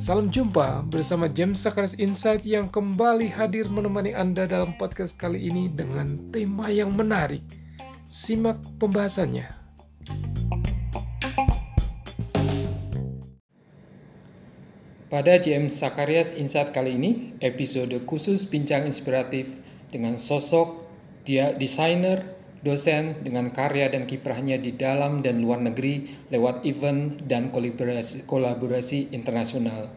Salam jumpa bersama James Sakaris Insight yang kembali hadir menemani Anda dalam podcast kali ini dengan tema yang menarik. Simak pembahasannya. Pada James Sakarias Insight kali ini, episode khusus bincang inspiratif dengan sosok dia desainer, dosen dengan karya dan kiprahnya di dalam dan luar negeri lewat event dan kolaborasi, kolaborasi internasional.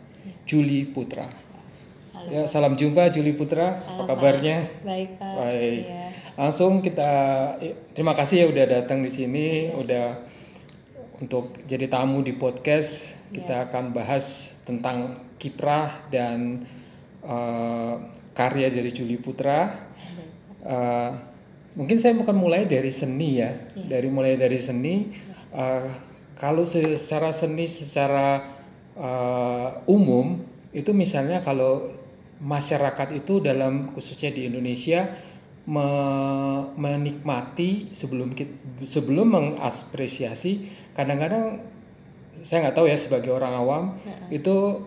Juli Putra. Halo. Ya, salam jumpa Juli Putra. Salam, Apa kabarnya? Pak. Baik, Pak. Baik. Iya. Langsung kita eh, terima kasih ya udah datang di sini, udah untuk jadi tamu di podcast. Kita akan bahas tentang kiprah dan eh, karya dari Juli Putra. Eh, mungkin saya bukan mulai dari seni ya, dari mulai dari seni. Eh, kalau secara seni, secara eh, umum itu misalnya kalau masyarakat itu dalam khususnya di Indonesia me- menikmati sebelum sebelum mengapresiasi kadang-kadang saya nggak tahu ya sebagai orang awam itu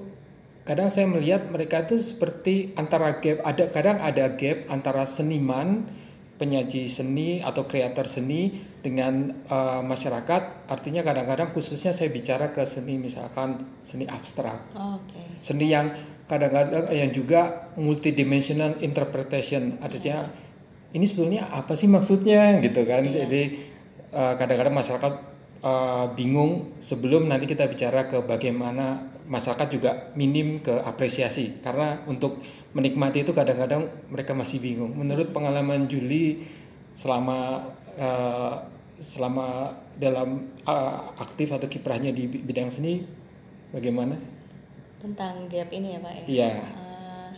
kadang saya melihat mereka itu seperti antara gap ada kadang ada gap antara seniman penyaji seni atau kreator seni dengan eh, masyarakat. Artinya kadang-kadang khususnya saya bicara ke seni misalkan seni abstrak. Oke. seni yang kadang-kadang yang juga multidimensional interpretation. Artinya ini sebetulnya apa sih maksudnya gitu kan. Jadi eh, kadang-kadang masyarakat eh, bingung sebelum nanti kita bicara ke bagaimana masyarakat juga minim ke apresiasi. Karena untuk menikmati itu kadang-kadang mereka masih bingung menurut pengalaman Juli selama eh, selama dalam eh, aktif atau kiprahnya di bidang seni bagaimana Tentang gap ini ya, Pak ya. Iya. Eh,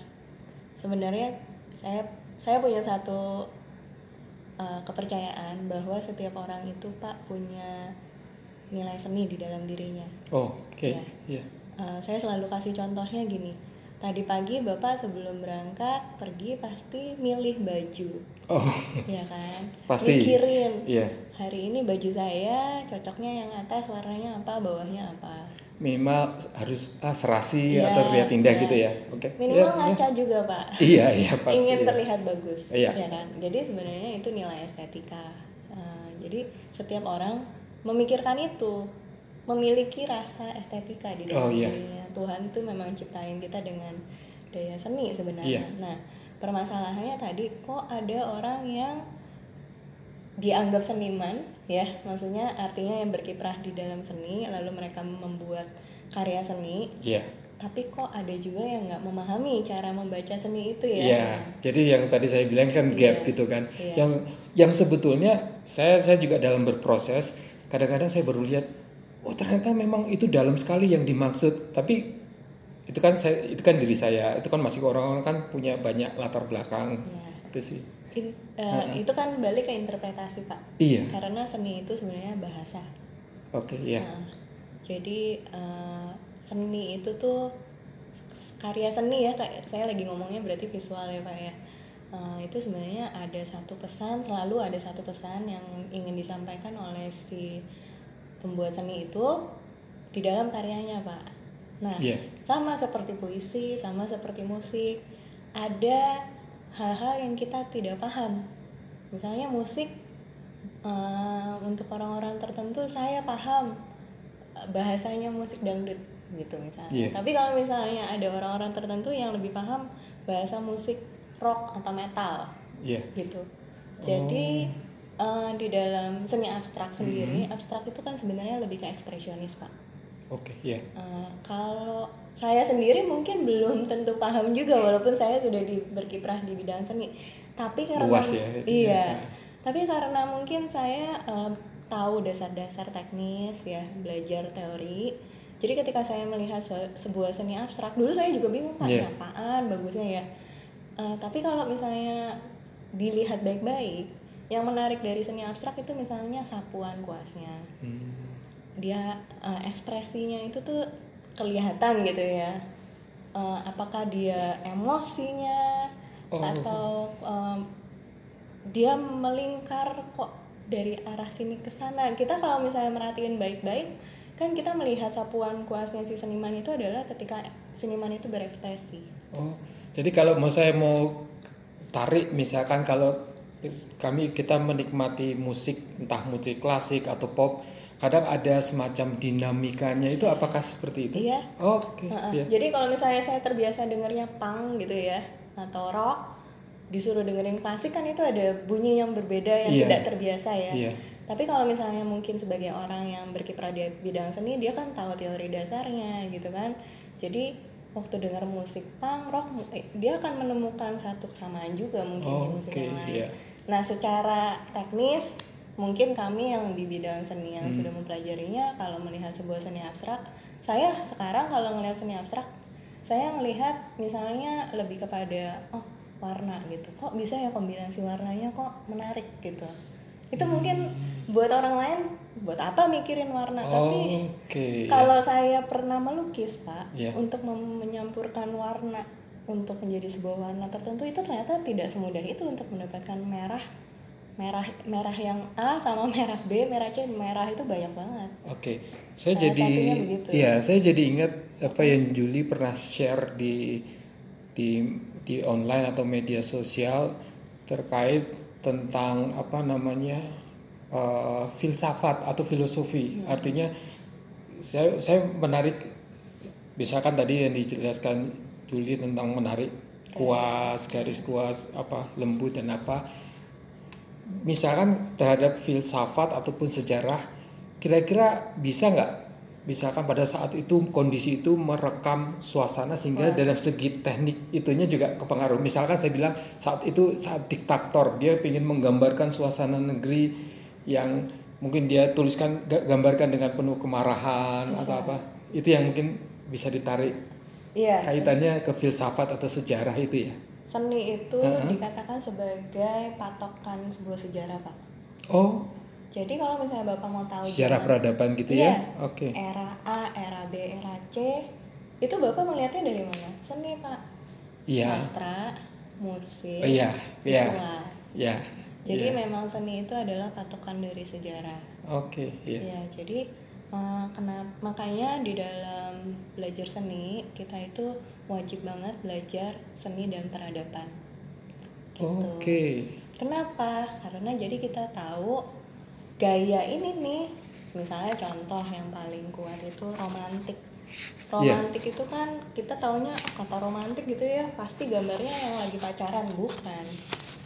sebenarnya saya saya punya satu eh, kepercayaan bahwa setiap orang itu, Pak, punya nilai seni di dalam dirinya. Oh, oke. Iya. Iya. Eh, saya selalu kasih contohnya gini. Tadi pagi Bapak sebelum berangkat pergi pasti milih baju, Oh, ya kan? Pasti. Mikirin iya. hari ini baju saya cocoknya yang atas warnanya apa bawahnya apa Minimal harus ah, serasi Iya, atau terlihat indah iya. gitu ya. Oke. minimal Iya, iya. ngaca juga pak Iya, iya pasti. ingin iya. terlihat bagus Iya. ya kan jadi sebenarnya itu nilai estetika Eh, jadi setiap orang memikirkan itu memiliki rasa estetika di dalam Oh, iya. dirinya Tuhan tuh memang ciptain kita dengan daya seni sebenarnya Iya. nah permasalahannya tadi kok ada orang yang dianggap seniman ya maksudnya artinya yang berkiprah di dalam seni lalu mereka membuat karya seni Iya. tapi kok ada juga yang nggak memahami cara membaca seni itu ya Iya. Jadi yang tadi saya bilang kan gap Iya. gitu kan. Iya. Yang yang sebetulnya saya saya juga dalam berproses kadang-kadang saya baru lihat oh ternyata memang itu dalam sekali yang dimaksud. Tapi itu kan saya itu kan diri saya. Itu kan masih orang-orang kan punya banyak latar belakang. Iya. Itu sih. In- eh, itu kan balik ke interpretasi pak Iya. karena seni itu sebenarnya bahasa Oke, iya. Nah, jadi eh, seni itu tuh karya seni ya saya lagi ngomongnya berarti visual ya pak ya Eh, itu sebenarnya ada satu pesan selalu ada satu pesan yang ingin disampaikan oleh si pembuat seni itu di dalam karyanya pak nah Iya. sama seperti puisi sama seperti musik ada hal-hal yang kita tidak paham misalnya musik eh, untuk orang-orang tertentu saya paham eh, bahasanya musik dangdut gitu misalnya Iya. tapi kalau misalnya ada orang-orang tertentu yang lebih paham bahasa musik rock atau metal Iya. gitu jadi eh, di dalam seni abstrak sendiri Mm-hmm. abstrak itu kan sebenarnya lebih ke ekspresionis pak Oke, iya. Eh, kalau saya sendiri mungkin belum tentu paham juga walaupun saya sudah di, berkiprah di bidang seni tapi karena Luas ya, iya ya. tapi karena mungkin saya eh, tahu dasar-dasar teknis ya belajar teori jadi ketika saya melihat se- sebuah seni abstrak dulu saya juga bingung pak ini apaan bagusnya ya Eh, tapi kalau misalnya dilihat baik-baik yang menarik dari seni abstrak itu misalnya sapuan kuasnya Hmm. dia eh, ekspresinya itu tuh kelihatan gitu ya Eh, apakah dia emosinya Oh. atau em, dia melingkar kok dari arah sini ke sana kita kalau misalnya merhatiin baik-baik kan kita melihat sapuan kuasnya si seniman itu adalah ketika seniman itu berekspresi Oh, jadi kalau mau saya mau tarik misalkan kalau kami kita menikmati musik entah musik klasik atau pop, kadang ada semacam dinamikanya itu apakah seperti itu? iya Oke, Heeh. ya. Jadi kalau misalnya saya terbiasa dengernya punk gitu ya atau rock, disuruh dengerin klasik kan itu ada bunyi yang berbeda yang Iya. tidak terbiasa ya. Iya. Tapi kalau misalnya mungkin sebagai orang yang berkiprah di bidang seni, dia kan tahu teori dasarnya gitu kan. Jadi waktu dengar musik punk, rock, eh, dia akan menemukan satu kesamaan juga mungkin di musik yang lain. iya. Nah, secara teknis mungkin kami yang di bidang seni yang Hmm. sudah mempelajarinya kalau melihat sebuah seni abstrak, saya sekarang kalau ngelihat seni abstrak, saya melihat misalnya lebih kepada oh warna gitu. Kok bisa ya kombinasi warnanya kok menarik gitu. Itu mungkin buat orang lain buat apa mikirin warna, tapi Oke. ya. kalau saya pernah melukis, Pak, Iya. untuk menyampurkan warna untuk menjadi sebuah warna tertentu itu ternyata tidak semudah itu untuk mendapatkan merah merah merah yang A sama merah B, merah C, merah itu banyak banget. Oke, saya Salah jadi ya saya jadi ingat apa yang Juli pernah share di di di online atau media sosial terkait tentang apa namanya eh, filsafat atau filosofi. Artinya saya saya menarik misalkan tadi yang dijelaskan Juli tentang menarik kuas, garis kuas apa lembut dan apa. Misalkan terhadap filsafat ataupun sejarah kira-kira bisa nggak? Misalkan pada saat itu kondisi itu merekam suasana sehingga dalam segi teknik itunya juga kepengaruh. Misalkan saya bilang saat itu saat diktator dia ingin menggambarkan suasana negeri yang mungkin dia tuliskan ga- gambarkan dengan penuh kemarahan atau apa. Itu yang mungkin bisa ditarik Iya, kaitannya ke filsafat atau sejarah itu ya seni itu Heeh. dikatakan sebagai patokan sebuah sejarah, Pak. oh Jadi kalau misalnya Bapak mau tahu sejarah zaman- peradaban gitu Iya. ya oke era A, era B, era C, itu Bapak melihatnya dari mana? Seni, Pak. iya Sastra, musik, Oh, iya, iya. visual. ya Jadi iya. memang seni itu adalah patokan dari sejarah. oke iya Ya, jadi eh, kena makanya di dalam belajar seni kita itu wajib banget belajar seni dan peradaban. Gitu. oke Kenapa? Karena jadi kita tahu gaya ini nih, misalnya contoh yang paling kuat itu romantik. Iya. Romantik itu kan kita taunya oh, kata romantik gitu ya pasti gambarnya yang lagi pacaran bukan.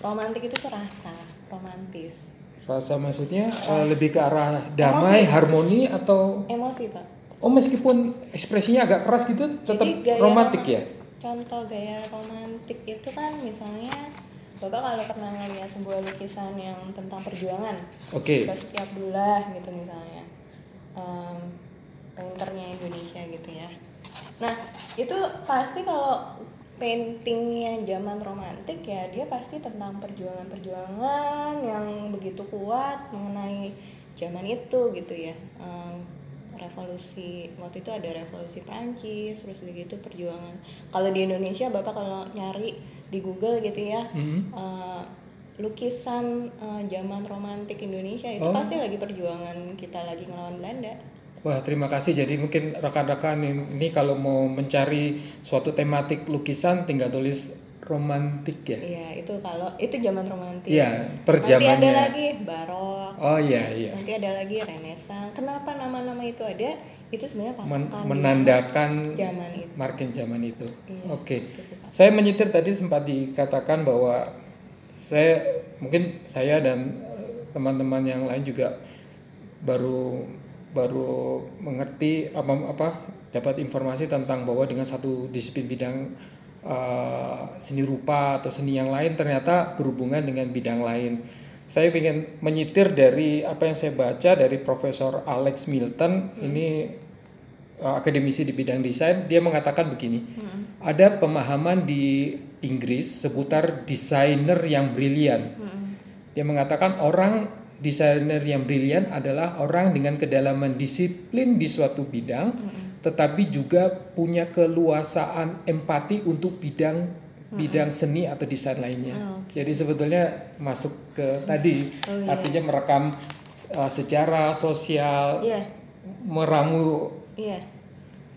Romantik itu tuh rasa, romantis. Rasa maksudnya eh, lebih ke arah damai Emosi. harmoni atau Emosi pak. oh meskipun ekspresinya agak keras gitu tetap Jadi gaya romantik roma- ya Contoh gaya romantik itu kan misalnya Bapak kalau pernah ngeliat sebuah lukisan yang tentang perjuangan oke setiap bulan gitu misalnya Em, painternya Indonesia gitu ya nah itu pasti kalau paintingnya zaman romantik ya dia pasti tentang perjuangan-perjuangan yang begitu kuat mengenai zaman itu gitu ya Em, revolusi waktu itu ada revolusi Prancis terus begitu perjuangan kalau di Indonesia bapak kalau nyari di Google gitu ya Mhm. eh, lukisan eh, zaman romantik Indonesia itu Oh. pasti lagi perjuangan kita lagi ngelawan Belanda Wah terima kasih. Jadi mungkin rekan-rekan ini kalau mau mencari suatu tematik lukisan tinggal tulis romantik ya. Iya itu kalau itu zaman romantik Iya per nanti ada lagi barok Oh iya iya. nanti ada lagi renaissance kenapa nama-nama itu ada itu sebenarnya Men- menandakan zaman itu marking zaman itu. Iya, Oke. itu. Saya menyitir tadi sempat dikatakan bahwa saya mungkin saya dan eh, teman-teman yang lain juga baru baru mengerti apa apa dapat informasi tentang bahwa dengan satu disiplin bidang eh, seni rupa atau seni yang lain ternyata berhubungan dengan bidang lain. Saya ingin menyitir dari apa yang saya baca dari Profesor Alex Milton ini uh, akademisi di bidang desain, dia mengatakan begini, ada pemahaman di Inggris seputar desainer yang brilian. Dia mengatakan orang desainer yang brilian adalah orang dengan kedalaman disiplin di suatu bidang, tetapi juga punya keluasaan empati untuk bidang bidang seni atau desain lainnya. Oh, Jadi sebetulnya masuk ke tadi, Oh, iya. artinya merekam uh, sejarah sosial, Iya meramu. Iya.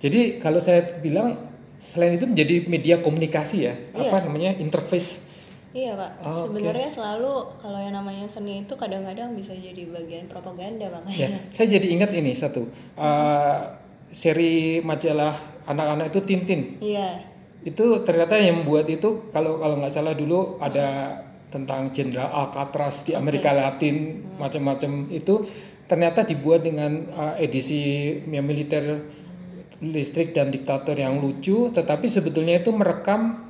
Jadi kalau saya bilang selain itu menjadi media komunikasi ya, Iya. apa namanya interface. Iya pak, Oh, sebenarnya selalu kalau yang namanya seni itu kadang-kadang bisa jadi bagian propaganda Ya, makanya. saya jadi ingat ini satu. Uh, seri majalah anak-anak itu Tintin. Iya, Itu ternyata yang membuat itu kalau kalau nggak salah dulu ada tentang Jenderal Alcatraz di Amerika Latin macam-macam itu. Ternyata dibuat dengan uh, edisi yang militer listrik dan diktator yang lucu tetapi sebetulnya itu merekam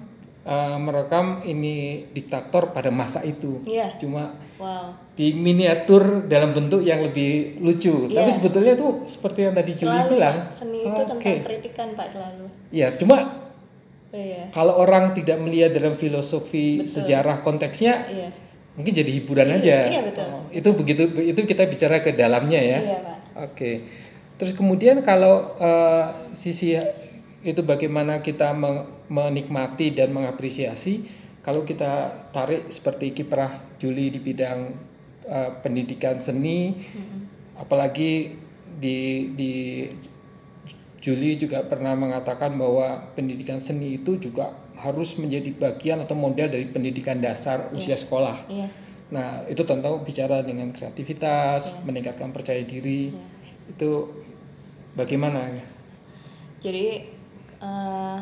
uh, merekam ini diktator pada masa itu iya, cuma wow. di miniatur dalam bentuk yang lebih lucu Iya. tapi sebetulnya itu seperti yang tadi Juli bilang seni itu Oke. tentang kritikan pak selalu. ya cuma Iya, kalau orang tidak melihat dalam filosofi Betul. sejarah konteksnya iya, mungkin jadi hiburan Iya, aja iya, betul. Oh, itu begitu itu kita bicara ke dalamnya ya iya pak. oke terus kemudian kalau eh, sisi itu bagaimana kita menikmati dan mengapresiasi kalau kita tarik seperti kiprah Juli di bidang eh, pendidikan seni apalagi di di Juli juga pernah mengatakan bahwa pendidikan seni itu juga harus menjadi bagian atau model dari pendidikan dasar usia sekolah. Iya, Nah, itu tentu bicara dengan kreativitas, meningkatkan percaya diri. Iya. Itu bagaimana ya? jadi eh,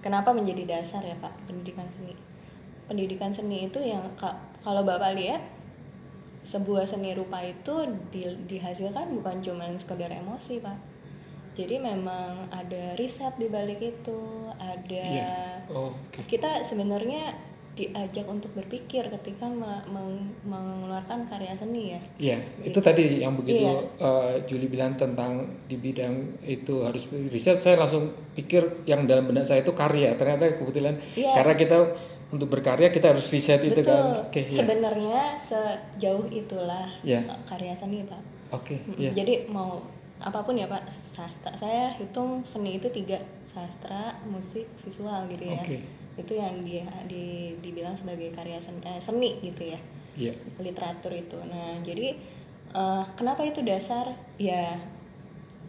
kenapa menjadi dasar ya pak pendidikan seni? Pendidikan seni itu yang ka- kalau bapak lihat sebuah seni rupa itu di- dihasilkan bukan cuma sekedar emosi pak. Jadi memang ada riset di balik itu, ada Iya. Oh, oke. kita sebenarnya diajak untuk berpikir ketika me- meng- mengeluarkan karya seni ya. Iya, itu tadi yang begitu Iya. eh, Juli bilang tentang di bidang itu harus riset. Saya langsung pikir yang dalam benak saya itu karya. Ternyata kebetulan Iya. karena kita untuk berkarya kita harus riset itu Betul. kan. Oke, iya. Sebenarnya sejauh itulah Iya. uh, karya seni pak. Oke, Mm, iya. Jadi mau apa pun ya pak, sastra saya hitung seni itu tiga sastra, musik, visual gitu ya. Oke. Itu yang di, di dibilang sebagai karya seni, eh, seni gitu ya. Iya. literatur itu. Nah, jadi eh, kenapa itu dasar? Ya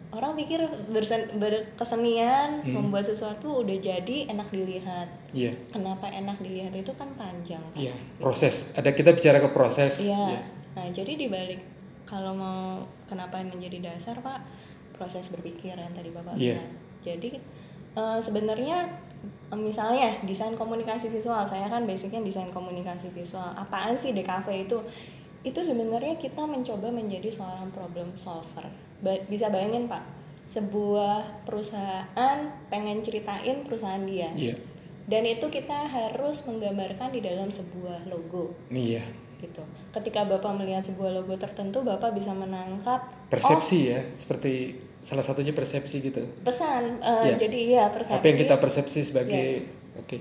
orang pikir bersen, berkesenian Hmm. membuat sesuatu udah jadi enak dilihat. Iya. Kenapa enak dilihat itu kan panjang. Pak. Iya, proses. Ada kita bicara ke proses. Iya. Nah, jadi dibalik kalau mau kenapa menjadi dasar, Pak, proses berpikir yang tadi Bapak Iya. bilang. Jadi eh, sebenarnya misalnya desain komunikasi visual, saya kan basicnya desain komunikasi visual. Apaan sih DKV itu? Itu sebenarnya kita mencoba menjadi seorang problem solver. Ba- bisa bayangin, Pak, sebuah perusahaan pengen ceritain perusahaan dia. Iya. Dan itu kita harus menggambarkan di dalam sebuah logo Iya. gitu. Ketika Bapak melihat sebuah logo tertentu, Bapak bisa menangkap Persepsi ya, seperti salah satunya persepsi gitu. pesan. Eh, Iya. Jadi iya persepsi. Apa yang kita persepsi sebagai oke.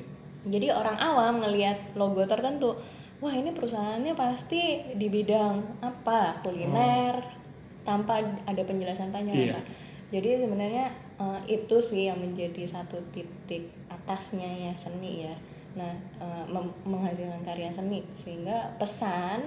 Jadi orang awam ngelihat logo tertentu, wah ini perusahaannya pasti di bidang apa kuliner, tanpa ada penjelasan panjang Iya. apa. Jadi sebenarnya eh, itu sih yang menjadi satu titik atasnya ya seni ya. Nah mem- menghasilkan karya seni sehingga pesan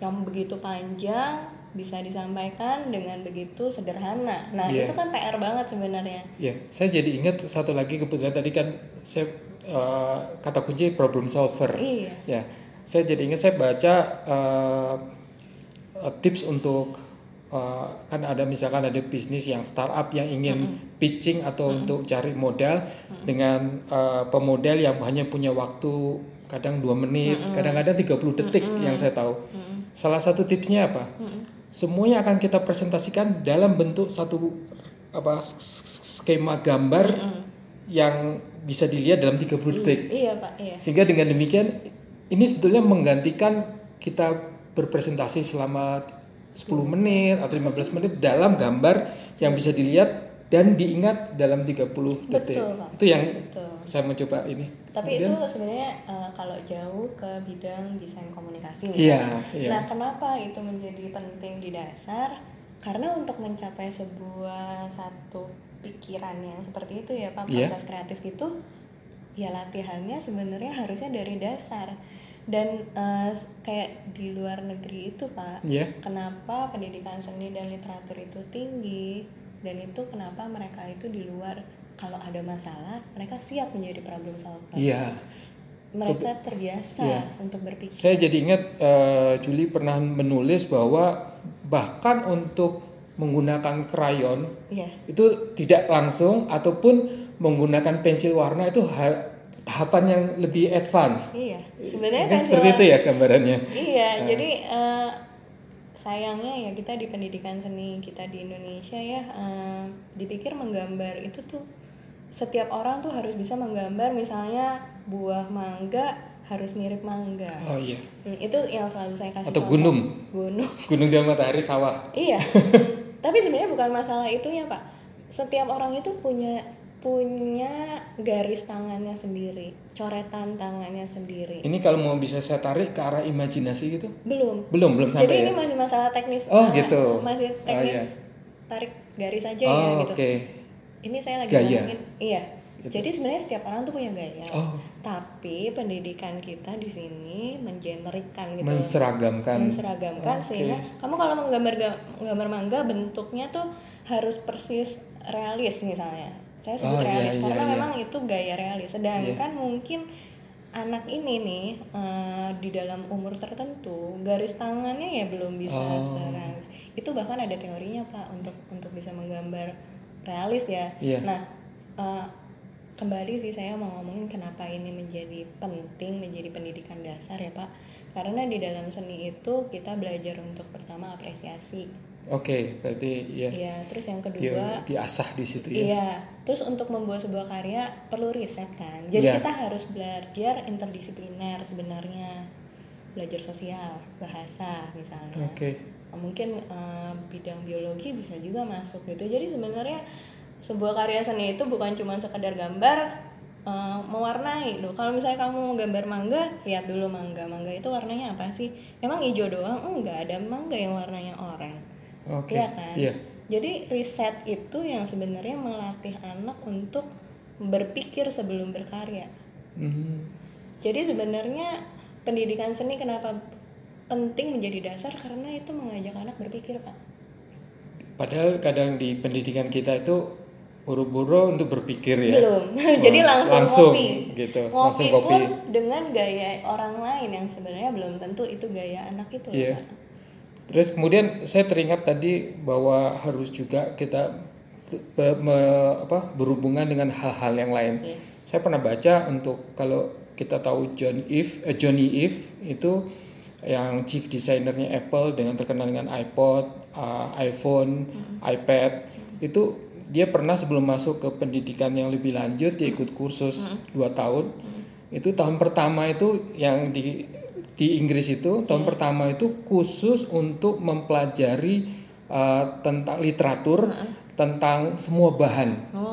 yang begitu panjang bisa disampaikan dengan begitu sederhana. Nah Iya. itu kan PR banget sebenarnya. Ya, saya jadi ingat satu lagi kebetulan tadi kan saya eh, kata kunci problem solver. Iya. Ya, saya jadi ingat saya baca eh, tips untuk eh, kan ada misalkan ada bisnis yang startup yang ingin pitching atau untuk cari modal dengan eh, pemodal yang hanya punya waktu kadang dua menit, kadang-kadang 30 detik yang saya tahu. Salah satu tipsnya apa? Semuanya akan kita presentasikan dalam bentuk satu apa skema gambar yang bisa dilihat dalam 30 detik. Iya pak, iya. Sehingga dengan demikian ini sebetulnya menggantikan kita berpresentasi selama 10 menit atau 15 menit dalam gambar yang bisa dilihat dan diingat dalam 30 detik. Betul, Pak. Itu yang Betul. saya mencoba ini. Tapi Kemudian- itu sebenarnya eh, kalau jauh ke bidang desain komunikasi. Iya, iya. Nah, kenapa itu menjadi penting di dasar? Karena untuk mencapai sebuah satu pikiran yang seperti itu ya, Pak, Iya. proses kreatif itu ya latihannya sebenarnya harusnya dari dasar. Dan eh, kayak di luar negeri itu, Pak, Iya. kenapa pendidikan seni dan literatur itu tinggi? dan itu kenapa mereka itu di luar kalau ada masalah mereka siap menjadi problem solver Iya. mereka terbiasa Iya. untuk berpikir Saya jadi ingat eh, Juli pernah menulis bahwa bahkan untuk menggunakan krayon iya itu tidak langsung ataupun menggunakan pensil warna itu ha- tahapan yang lebih advance. iya sebenarnya pensil seperti itu ya gambarannya. Iya, jadi eh, sayangnya ya kita di pendidikan seni kita di Indonesia ya eh, dipikir menggambar itu tuh setiap orang tuh harus bisa menggambar misalnya buah mangga harus mirip mangga. Oh iya. Hmm, itu yang selalu saya kasih Atau gunung. Gunung. Gunung di matahari sawah. Iya. Tapi sebenarnya bukan masalah itunya, Pak. Setiap orang itu punya punya garis tangannya sendiri, coretan tangannya sendiri. Ini kalau mau bisa saya tarik ke arah imajinasi gitu? Belum. Belum, belum Jadi sampai ini ya. masih masalah teknis. Oh, gitu. Masih Oh, teknis iya. tarik garis aja ya Oh, gitu. oke. Ini saya lagi Gaya. ngomongin, iya. Gitu. Jadi sebenarnya setiap orang tuh punya gaya. Oh, Tapi pendidikan kita di sini mengenerikkan gitu. menseragamkan. menseragamkan Oke. sehingga kamu kalau menggambar ga- gambar mangga bentuknya tuh harus persis realis misalnya saya sebut Oh, iya, realis iya, karena iya. memang itu gaya realis sedangkan mungkin anak ini nih eh, di dalam umur tertentu garis tangannya ya belum bisa Oh. serealis itu bahkan ada teorinya pak untuk untuk bisa menggambar realis ya Iya. nah eh, kembali sih saya mau ngomongin kenapa ini menjadi penting menjadi pendidikan dasar ya pak karena di dalam seni itu kita belajar untuk pertama apresiasi Oke, berarti ya ya terus yang dia kedua diasah di situ ya. Iya, terus untuk membuat sebuah karya perlu riset kan. Jadi Iya. kita harus belajar interdisipliner sebenarnya, belajar sosial, bahasa misalnya. Oke. Mungkin eh, bidang biologi bisa juga masuk gitu. Jadi sebenarnya sebuah karya seni itu bukan cuma sekedar gambar, eh, mewarnai loh. Kalau misalnya kamu gambar mangga, lihat dulu mangga. Mangga itu warnanya apa sih? Emang hijau doang? Enggak, ada mangga yang warnanya oranye. Oke. Iya kan? Iya. Jadi riset itu yang sebenarnya melatih anak untuk berpikir sebelum berkarya. Mhm. Jadi sebenarnya pendidikan seni kenapa penting menjadi dasar karena itu mengajak anak berpikir, Pak. Padahal kadang di pendidikan kita itu buru-buru untuk berpikir ya. Belum. Jadi Wah, langsung, langsung ngopi. gitu. Ngopi langsung kopi. pun dengan gaya orang lain yang sebenarnya belum tentu itu gaya anak itu, loh, Iya. Pak. Terus kemudian saya teringat tadi bahwa harus juga kita be- me- apa, berhubungan dengan hal-hal yang lain. Iya. Saya pernah baca untuk kalau kita tahu John Eve, eh, Johnny Ive itu yang chief designernya Apple dengan terkenal dengan iPod, uh, iPhone, iPad. Itu dia pernah sebelum masuk ke pendidikan yang lebih lanjut dia ikut kursus dua tahun. Itu tahun pertama itu yang di di Inggris itu tahun pertama itu khusus untuk mempelajari uh, tentang literatur tentang semua bahan. Iya.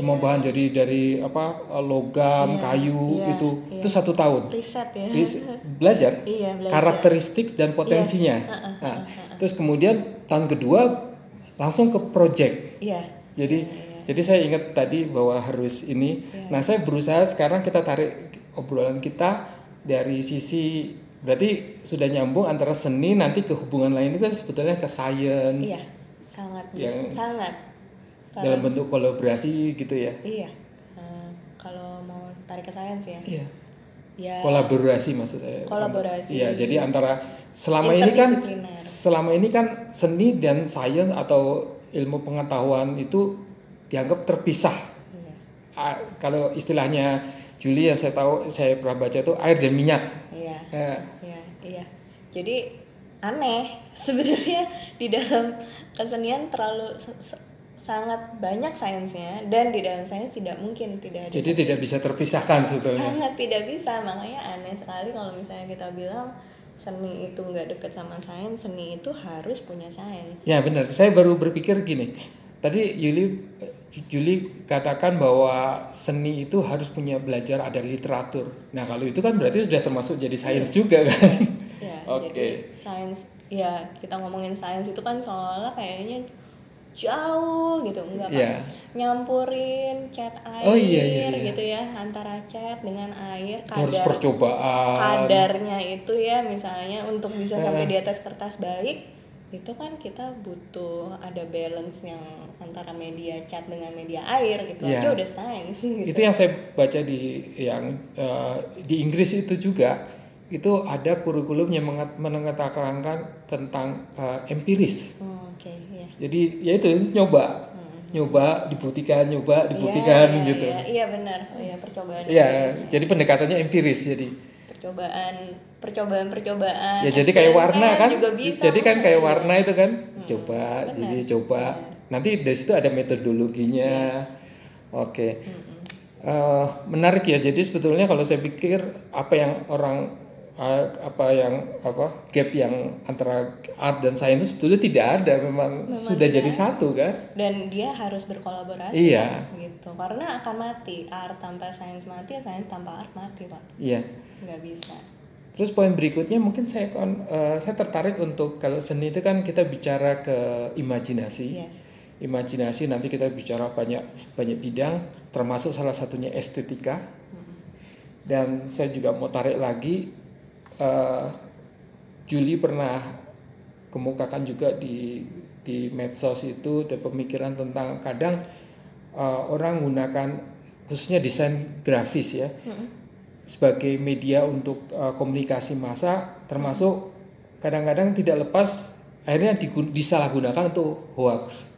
Semua bahan jadi dari apa logam Iya, kayu iya, itu iya. itu satu tahun Riset ya. Ris- belajar Iya, belajar. karakteristik dan potensinya nah, terus kemudian tahun kedua langsung ke project Iya. jadi jadi saya ingat tadi bahwa harus ini nah saya berusaha sekarang kita tarik obrolan kita dari sisi berarti sudah nyambung antara seni nanti ke hubungan lain itu kan sebetulnya ke science Iya, sangat Yang- sangat. Dalam bentuk kolaborasi gitu ya Iya. Eh, kalau mau tarik ke sains ya. iya Ya. kolaborasi maksud saya Kolaborasi. Iya, jadi antara selama ini kan selama ini kan seni dan sains atau ilmu pengetahuan itu dianggap terpisah. Iya. Ah, kalau istilahnya Juli yang saya tahu saya pernah baca itu air dan minyak. Iya. Eh, Iya, iya. Jadi aneh sebenarnya di dalam kesenian terlalu sangat banyak sainsnya dan di dalam sains tidak mungkin tidak ada jadi tidak bisa terpisahkan sebetulnya. sangat tidak bisa makanya aneh sekali kalau misalnya kita bilang seni itu nggak deket sama sains seni itu harus punya sains Ya benar, saya baru berpikir gini. Tadi Yuli Juli katakan bahwa seni itu harus punya belajar ada literatur. Nah kalau itu kan berarti sudah termasuk jadi sains juga kan? ya Oke. jadi sains ya kita ngomongin sains itu kan seolah-olah kayaknya jauh gitu enggak kan Iya. nyampurin cat air Oh, iya, iya, iya. gitu ya antara cat dengan air Itu harus kadar percobaan. kadarnya itu ya misalnya untuk bisa sampai di atas kertas baik itu kan kita butuh ada balance yang antara media cat dengan media air gitu Iya. aja udah sains gitu. Itu yang saya baca di yang eh, di Inggris itu juga itu ada kurikulum yang mengat- mengatakan tentang eh, empiris. Oh, oke ya Jadi ya itu nyoba, nyoba dibuktikan, nyoba dibuktikan Iya, iya, gitu. iya, iya benar oh, iya percobaan Iya, jadi pendekatannya empiris jadi. percobaan percobaan percobaan Ya jadi kayak warna eksperimen kan. juga bisa Jadi kan kayak Iya. warna itu kan coba, benar. jadi coba. Nanti dari situ ada metodologinya. Oke. Eh, menarik ya. Jadi sebetulnya kalau saya pikir apa yang orang eh, apa yang apa gap yang antara art dan sains itu sebetulnya tidak ada. Memang, sudah jadi satu kan. dan dia harus berkolaborasi Iya. Pak, gitu karena akan mati art tanpa sains mati sains tanpa art mati pak Iya. nggak bisa Terus poin berikutnya mungkin saya kon- eh, saya tertarik untuk kalau seni itu kan kita bicara ke imajinasi. yes Imajinasi nanti kita bicara banyak banyak bidang termasuk salah satunya estetika. Dan saya juga mau tarik lagi eh, Juli pernah kemukakan juga di di medsos itu ada pemikiran tentang kadang eh, orang menggunakan khususnya desain grafis ya sebagai media untuk uh, komunikasi massa termasuk kadang-kadang tidak lepas akhirnya disalahgunakan untuk hoax.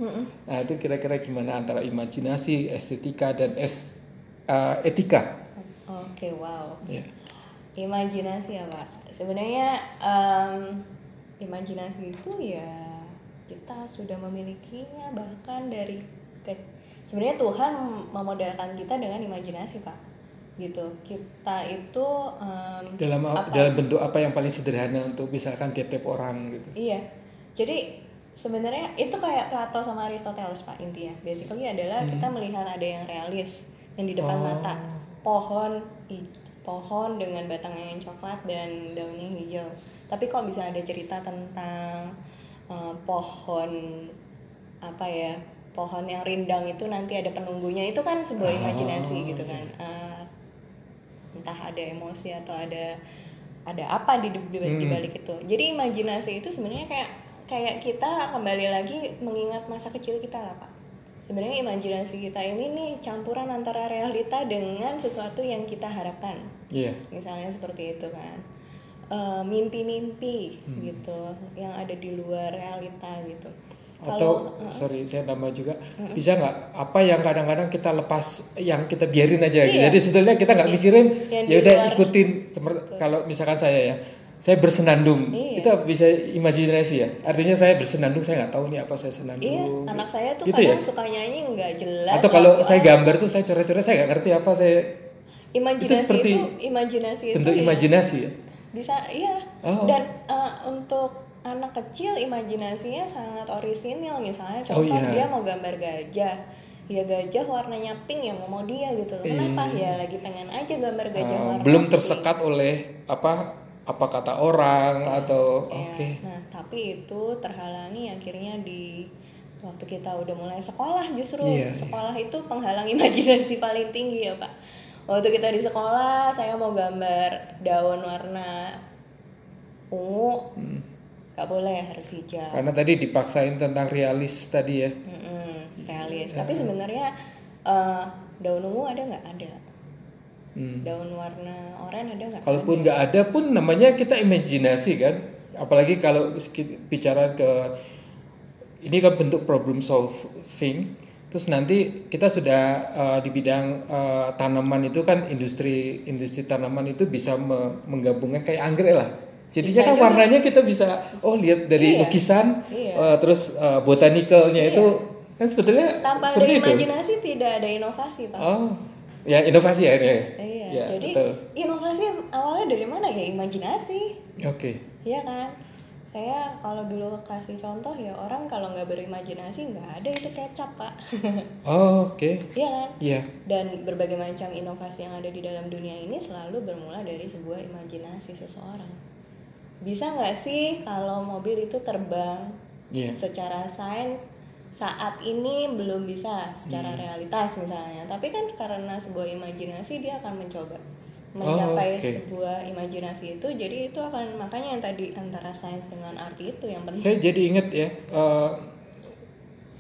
Nah itu kira-kira gimana antara imajinasi, estetika dan es, uh, etika? oke wow Ya. Imajinasi ya pak sebenarnya em, imajinasi itu ya kita sudah memilikinya bahkan dari ke- sebenarnya Tuhan memodalkan kita dengan imajinasi pak gitu kita itu em, Dalam apa- dalam bentuk apa yang paling sederhana untuk misalkan tiap-tiap orang gitu. Iya. Jadi sebenarnya itu kayak Plato sama Aristoteles Pak intinya. Basically adalah kita melihat ada yang realis yang di depan Oh. mata. Pohon pohon dengan batangnya yang coklat dan daunnya hijau. Tapi kok bisa ada cerita tentang eh, pohon apa ya? Pohon yang rindang itu nanti ada penunggunya itu kan sebuah Oh, imajinasi gitu kan. Eh, entah ada emosi atau ada ada apa di di, di balik itu. Jadi imajinasi itu sebenarnya kayak kayak kita kembali lagi mengingat masa kecil kita lah pak. Sebenarnya imajinasi kita ini nih campuran antara realita dengan sesuatu yang kita harapkan. Iya. Misalnya seperti itu kan. Eh, mimpi-mimpi gitu yang ada di luar realita gitu. Atau sorry saya nambah juga bisa nggak apa yang kadang-kadang kita lepas yang kita biarin aja gitu. Iya. Jadi sebetulnya kita nggak mikirin ya udah ikutin semer- kalau misalkan saya ya saya bersenandung Iya. itu bisa imajinasi ya artinya saya bersenandung saya nggak tahu nih apa saya senandung Iya, anak saya tuh Gitu kadang ya? suka nyanyi nggak jelas. atau kalau saya gambar tuh saya coret-coret saya nggak ngerti apa saya imajinasi itu seperti imajinasi itu bentuk ya imajinasi ya bisa iya Oh. dan eh, untuk anak kecil imajinasinya sangat orisinil misalnya Oh, contoh iya. dia mau gambar gajah ya gajah warnanya pink yang mau dia gitu loh kenapa ya lagi pengen aja gambar gajah Eh, warna belum pink. tersekat oleh apa apa kata orang atau Iya. oke. Nah tapi itu terhalangi akhirnya di waktu kita udah mulai sekolah justru. Iya, iya. sekolah itu penghalang imajinasi paling tinggi ya pak. Waktu kita di sekolah saya mau gambar daun warna ungu. Hmm. nggak boleh harus hijau. Karena tadi dipaksain tentang realis tadi ya. Mm-mm, realis. Tapi sebenarnya eh, daun ungu ada nggak? Ada Hmm. daun warna oranye ada nggak Kalaupun nggak ada pun namanya kita imajinasi kan. Apalagi kalau bicara ke ini kan bentuk problem solving. Terus nanti kita sudah uh, di bidang uh, tanaman itu kan industri industri tanaman itu bisa me- menggabungkan kayak anggrek lah. Jadinya Bisa kan juga. warnanya kita bisa oh lihat dari Iya. lukisan Iya. uh, terus uh, botanikalnya itu kan sebetulnya tanpa ada seperti itu. imajinasi tidak ada inovasi pak Oh, ya inovasi akhirnya. Iya, Ya, jadi betul. inovasi awalnya dari mana ya imajinasi, Oke. Iya kan? Saya kalau dulu kasih contoh ya orang kalau nggak berimajinasi nggak ada itu kecap pak, Oh, oke. iya kan? Iya. Dan berbagai macam inovasi yang ada di dalam dunia ini selalu bermula dari sebuah imajinasi seseorang. Bisa nggak sih kalau mobil itu terbang Iya. secara sains saat ini belum bisa secara realitas misalnya tapi kan karena sebuah imajinasi dia akan mencoba mencapai Oh, oke. sebuah imajinasi itu jadi itu akan makanya yang tadi antara sains dengan arti itu yang penting Saya jadi inget ya eh,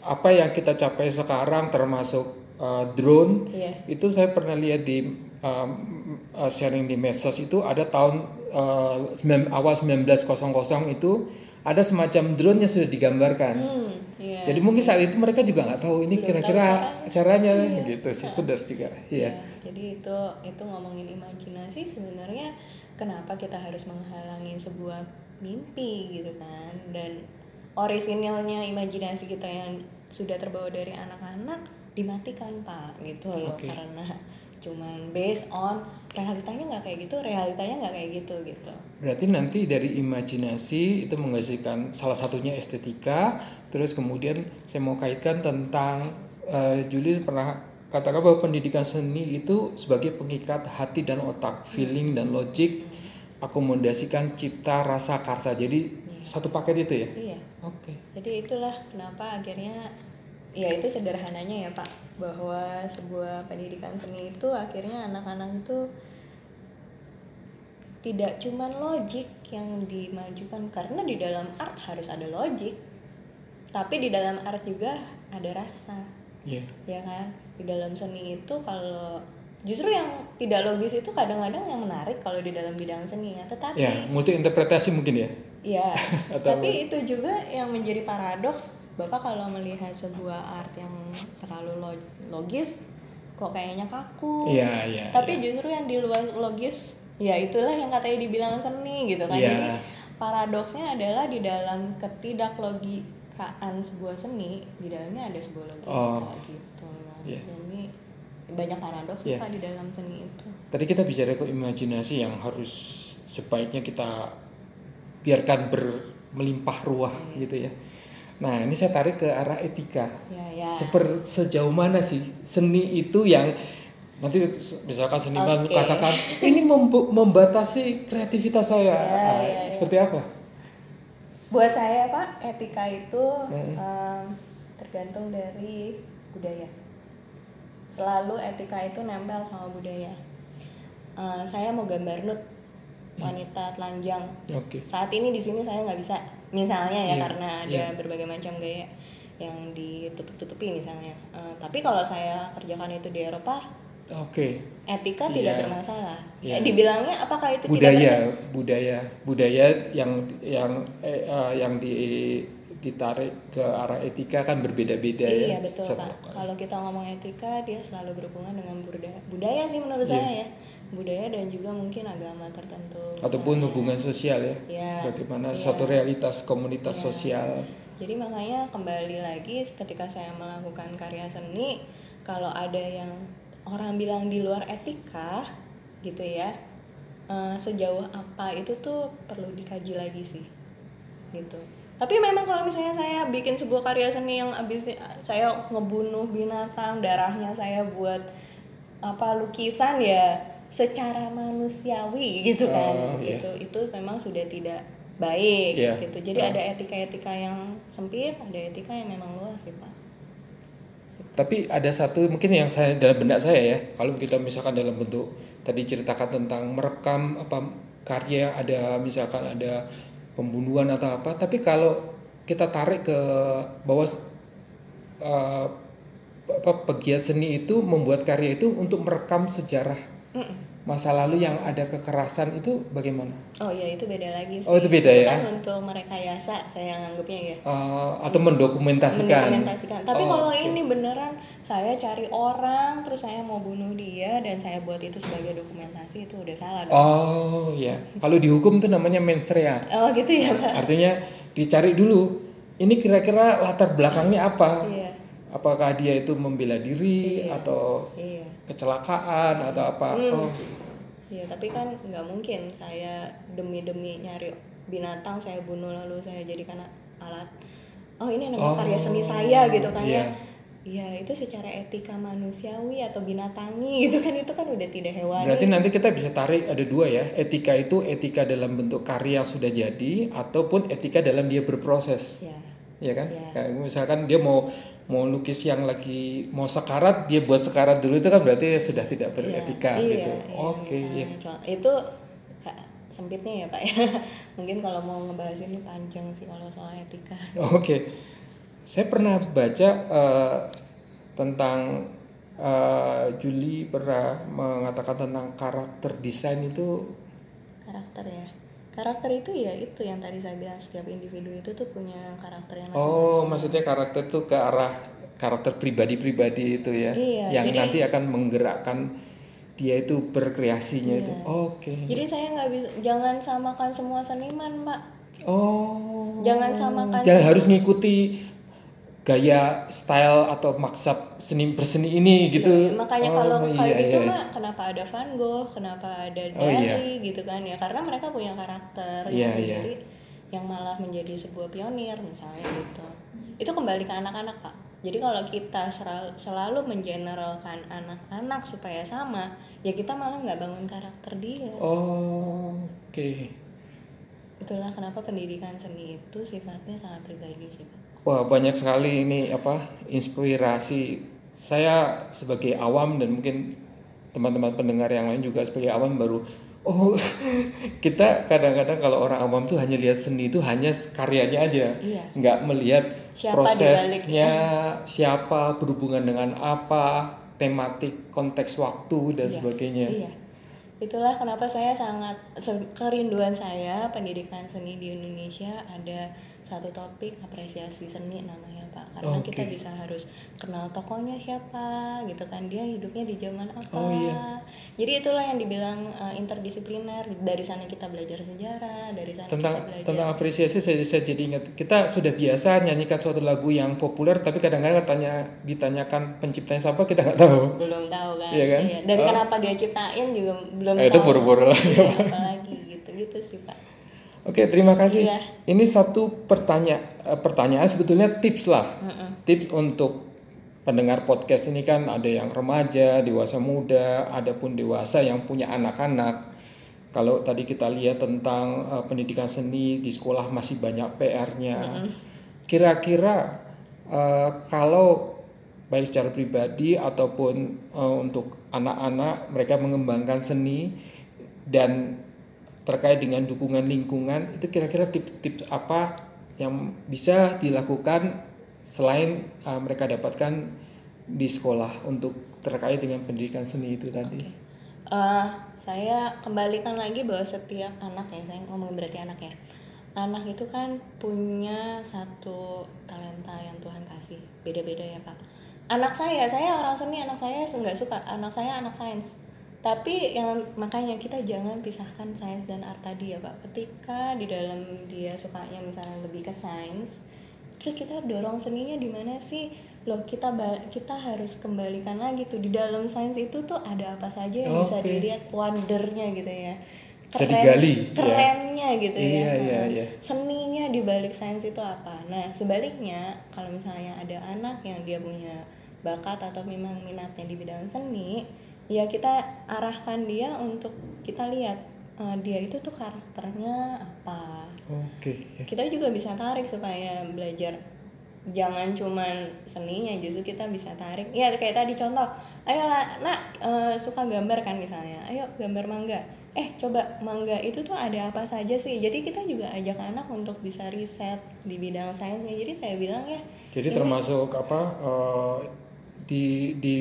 apa yang kita capai sekarang termasuk eh, drone Iya. itu saya pernah lihat di uh, sharing di medsos itu ada tahun uh, awal 1900 itu ada semacam drone yang sudah digambarkan. hmm Jadi mungkin saat itu mereka juga nggak tahu ini kira-kira caranya gitu sih benar juga. Iya. Ya, jadi itu itu ngomongin imajinasi sebenarnya kenapa kita harus menghalangi sebuah mimpi gitu kan dan orisinilnya imajinasi kita yang sudah terbawa dari anak-anak dimatikan pak gitu loh Oke. karena cuman based on realitanya nggak kayak gitu realitanya nggak kayak gitu gitu Berarti nanti dari imajinasi itu menghasilkan salah satunya estetika, terus kemudian saya mau kaitkan tentang eh, Juli pernah katakan bahwa pendidikan seni itu sebagai pengikat hati dan otak, feeling dan logik, akomodasikan cipta, rasa, karsa. Jadi satu paket itu ya. iya Oke. Jadi itulah kenapa akhirnya ya itu sederhananya ya Pak bahwa sebuah pendidikan seni itu akhirnya anak-anak itu tidak cuman logik yang dimajukan karena di dalam art harus ada logik tapi di dalam art juga ada rasa Iya. ya kan di dalam seni itu kalau justru yang tidak logis itu kadang-kadang yang menarik kalau di dalam bidang seni ya tetapi Ya, multi interpretasi mungkin ya. Iya, Atau tapi itu juga yang menjadi paradoks. Bapak kalau melihat sebuah art yang terlalu lo- logis, kok kayaknya kaku. Iya, iya. Tapi iya. justru yang di luar logis, ya itulah yang katanya dibilang seni gitu kan. Iya. Jadi paradoksnya adalah di dalam ketidaklogikaan sebuah seni, di dalamnya ada sebuah logika Oh. gitu. Nah, Iya. Jadi banyak paradoks Iya. Pak di dalam seni itu. Tadi kita bicara ke imajinasi yang harus sebaiknya kita biarkan bermelimpah ruah gitu ya. Nah, ini saya tarik ke arah etika. Ya, ya. Seper sejauh mana sih seni itu yang nanti misalkan seniman Oke. katakan ini membatasi kreativitas saya. Ya, Ah, ya, ya. Seperti apa? Buat saya Pak, etika itu Hmm. em, tergantung dari budaya. Selalu etika itu nempel sama budaya. Eh, saya mau gambar nude Hmm. wanita telanjang. Oke. Saat ini di sini saya nggak bisa, misalnya ya Iya, karena ada iya. berbagai macam gaya yang ditutup-tutupi misalnya. Eh, tapi kalau saya kerjakan itu di Eropa, Oke. etika Iya. tidak bermasalah. Iya. Eh, dibilangnya apakah itu tidak budaya budaya budaya yang yang eh, eh, yang di ditarik ke arah etika kan berbeda-beda ya Iya betul Satu- pak. Kalau kita ngomong etika, dia selalu berhubungan dengan budaya. Budaya sih menurut Iya. saya ya. Budaya dan juga mungkin agama tertentu. ataupun misalnya. hubungan sosial ya Iya. bagaimana Iya. suatu realitas komunitas Iya. sosial Jadi makanya kembali lagi ketika saya melakukan karya seni, kalau ada yang orang bilang di luar etika, gitu ya, eh, sejauh apa itu tuh perlu dikaji lagi sih, gitu. Tapi memang kalau misalnya saya bikin sebuah karya seni yang abis saya ngebunuh binatang, darahnya saya buat apa lukisan ya secara manusiawi gitu kan, Oh, iya. gitu. Itu memang sudah tidak baik Iya. gitu. Jadi Oh. ada etika-etika yang sempit, ada etika yang memang luas sih pak. Tapi ada satu mungkin yang saya dalam benak saya ya kalau kita misalkan dalam bentuk tadi ceritakan tentang merekam apa karya ada misalkan ada pembunuhan atau apa tapi kalau kita tarik ke bawah eh, apa pegiat seni itu membuat karya itu untuk merekam sejarah masa lalu yang ada kekerasan itu bagaimana Oh iya itu beda lagi sih. Oh, itu beda ya? kan untuk merekayasa saya anggapnya ya. Eh, atau mendokumentasikan Mendokumentasikan. Tapi Oh, kalau oke. ini beneran saya cari orang terus saya mau bunuh dia dan saya buat itu sebagai dokumentasi itu udah salah dong. oh ya kalau dihukum itu namanya mens rea Oh, gitu ya pak. Artinya dicari dulu ini kira-kira latar belakangnya apa? Iya. Apakah dia itu membela diri Iya. atau Iya. kecelakaan atau apa? Hmm. Oh, Iya tapi kan nggak mungkin saya demi-demi nyari binatang saya bunuh lalu saya jadikan alat. Oh ini Oh, namanya karya seni saya gitu kan iya. ya. Iya itu secara etika manusiawi atau binatangi gitu kan itu kan udah tidak hewani. berarti nanti kita bisa tarik ada dua ya. Etika itu etika dalam bentuk karya sudah jadi ataupun etika dalam dia berproses. Ya ya kan? Iya. Kayak misalkan dia mau mau lukis yang lagi mau sekarat, dia buat sekarat dulu itu kan berarti sudah tidak beretika Iya, gitu. iya, Oke, misalnya. iya. Itu sempitnya ya Pak ya. Mungkin kalau mau ngebahas ini panjang sih kalau soal etika. Oke, saya pernah baca eh, tentang eh, Juli pernah mengatakan tentang karakter desain itu. Karakter ya. Karakter itu ya itu yang tadi saya bilang setiap individu itu tuh punya karakter yang Oh, maksudnya karakter itu ke arah karakter pribadi-pribadi itu ya, Iya, yang jadi- nanti akan menggerakkan dia itu berkreasinya itu. Iya. Oke. Jadi saya nggak bisa jangan samakan semua seniman Pak. Oh. Jangan samakan Jangan harus ngikuti gaya style atau maksab seni berseni ini gitu. Iya, makanya Oh, kalau iya, kayak gitu iya. mah kenapa ada Van Gogh, kenapa ada Oh, iya. Dali gitu kan ya karena mereka punya karakter Iya, gitu. iya. Jadi yang malah menjadi sebuah pionir misalnya gitu. Itu kembali ke anak-anak Pak. Jadi kalau kita selalu, selalu mengeneralkan anak-anak supaya sama, ya kita malah nggak bangun karakter dia. Oh, oke. Itulah kenapa pendidikan seni itu sifatnya sangat pribadi sih Pak. Wah, banyak sekali ini apa inspirasi. Saya sebagai awam dan mungkin teman-teman pendengar yang lain juga sebagai awam baru oh kita kadang-kadang kalau orang awam tuh hanya lihat seni itu hanya karyanya aja. Iya. Nggak melihat Siapa prosesnya, siapa berhubungan dengan apa, tematik, konteks waktu dan Iya, sebagainya. Iya. Itulah kenapa saya sangat kerinduan saya pendidikan seni di Indonesia ada satu topik apresiasi seni namanya Pak. Karena Oke. kita bisa harus kenal tokohnya siapa gitu kan dia hidupnya di zaman apa. Oh, iya. Jadi itulah yang dibilang uh, interdisipliner. Dari sana kita belajar sejarah, dari sana tentang kita belajar tentang apresiasi saya, saya jadi ingat kita sudah biasa nyanyikan suatu lagu yang populer tapi kadang-kadang tanya ditanyakan penciptanya siapa kita nggak tahu belum tahu kan. Iya kan? Dan Oh. kenapa dia ciptain juga belum Eh, itu tahu. buru-buru lagi, Iya, apalagi gitu-gitu sih Pak. Oke terima kasih. Iya. ini satu pertanyaan pertanyaan sebetulnya tips lah. Tips untuk pendengar podcast ini kan ada yang remaja dewasa muda ada pun dewasa yang punya anak-anak. Kalau tadi kita lihat tentang eh, pendidikan seni di sekolah masih banyak PR-nya kira-kira eh, kalau baik secara pribadi ataupun eh, untuk anak-anak mereka mengembangkan seni dan terkait dengan dukungan lingkungan itu kira-kira tips-tips apa yang bisa dilakukan selain eh, mereka dapatkan di sekolah untuk terkait dengan pendidikan seni itu tadi. Eh, saya kembalikan lagi bahwa setiap anak ya, saya ngomongin berarti anak ya. Anak itu kan punya satu talenta yang Tuhan kasih, beda-beda ya Pak. Anak saya, saya orang seni, anak saya nggak suka, anak saya anak sains. Tapi yang makanya kita jangan pisahkan sains dan art tadi ya Pak. Ketika di dalam dia sukanya misalnya lebih ke sains, terus kita dorong seninya di mana sih loh kita kita harus kembalikan lagi tuh di dalam sains itu tuh ada apa saja yang bisa Oke. dilihat wondernya gitu ya Bisa digali, ya. kerennya gitu ya Iya, iya, Heeh. iya. seninya di balik sains itu apa nah sebaliknya kalau misalnya ada anak yang dia punya bakat atau memang minatnya di bidang seni ya kita arahkan dia untuk kita lihat eh, dia itu tuh karakternya apa. Oke. ya. kita juga bisa tarik supaya belajar. Jangan cuman seninya justru kita bisa tarik. Ya kayak tadi contoh ayo lah nak eh, suka gambar kan misalnya. Ayo gambar mangga. Eh coba mangga itu tuh ada apa saja sih? Jadi kita juga ajak anak untuk bisa riset di bidang sainsnya. Jadi saya bilang ya Jadi termasuk apa eh, di di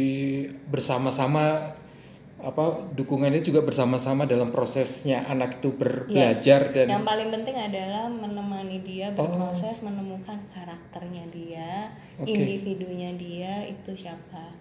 bersama-sama apa dukungannya juga bersama-sama dalam prosesnya anak itu berbelajar dan yang paling penting adalah menemani dia berproses menemukan karakternya dia Oke. individunya dia itu siapa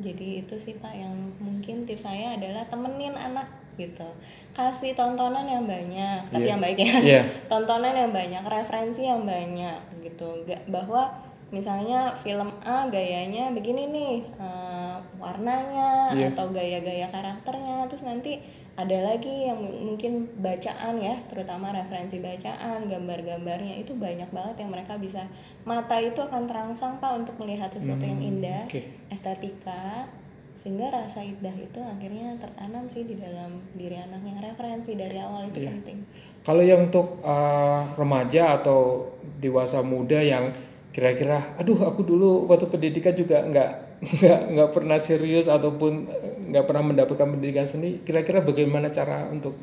jadi itu sih pak yang mungkin tips saya adalah temenin anak gitu kasih tontonan yang banyak tapi Iya. yang baik ya Iya. tontonan yang banyak referensi yang banyak gitu Gak, bahwa misalnya film A gayanya begini nih eh, warnanya Iya. atau gaya-gaya karakternya terus nanti ada lagi yang mungkin bacaan ya terutama referensi bacaan gambar-gambarnya itu banyak banget yang mereka bisa mata itu akan terangsang pak untuk melihat sesuatu yang indah Hmm, oke. estetika sehingga rasa indah itu akhirnya tertanam sih di dalam diri anaknya referensi dari awal itu Iya. penting Kalau yang untuk uh, remaja atau dewasa muda yang kira-kira aduh aku dulu waktu pendidikan juga nggak nggak nggak pernah serius ataupun eh, nggak pernah mendapatkan pendidikan seni. Kira-kira bagaimana cara untuk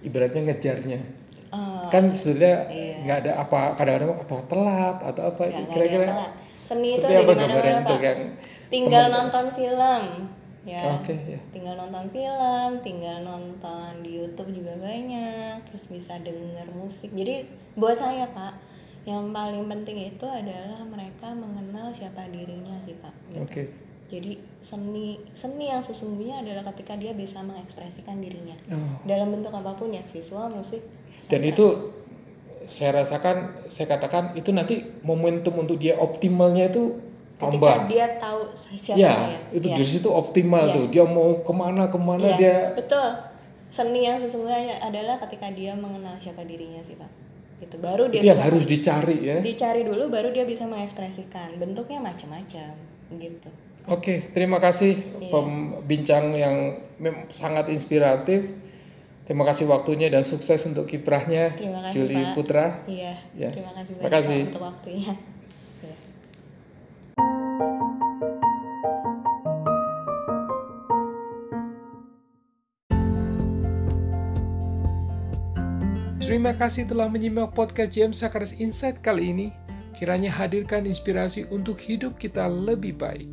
ibaratnya ngejarnya? Eh, kan sebenarnya iya. nggak ada apa kadang-kadang apa telat atau apa kira-kira seni itu ada apa gambaran untuk pak. yang tinggal teman- nonton film ya. Oke ya. Tinggal nonton film tinggal nonton di YouTube juga banyak terus bisa denger musik. Jadi buat saya pak yang paling penting itu adalah mereka mengenal siapa dirinya sih pak gitu. oke jadi seni seni yang sesungguhnya adalah ketika dia bisa mengekspresikan dirinya Oh. dalam bentuk apa pun ya visual musik dan sastra. itu saya rasakan saya katakan itu nanti momentum untuk dia optimalnya itu ketika tambah dia tahu siapa ya dia itu Ya. dari situ optimal Iya. tuh dia mau ke mana ke mana Iya, dia betul seni yang sesungguhnya adalah ketika dia mengenal siapa dirinya sih pak itu baru dia itu yang bisa harus dicari ya dicari dulu baru dia bisa mengekspresikan bentuknya macam-macam gitu Oke, terima kasih Iya. pembincang yang sangat inspiratif. Terima kasih waktunya dan sukses untuk kiprahnya Terima kasih, Juli Pak. Putra. iya Ya. terima kasih Terima banyak kasih. Pak, untuk waktunya Terima kasih telah menyimak podcast James Sakaris Insight kali ini. Kiranya hadirkan inspirasi untuk hidup kita lebih baik.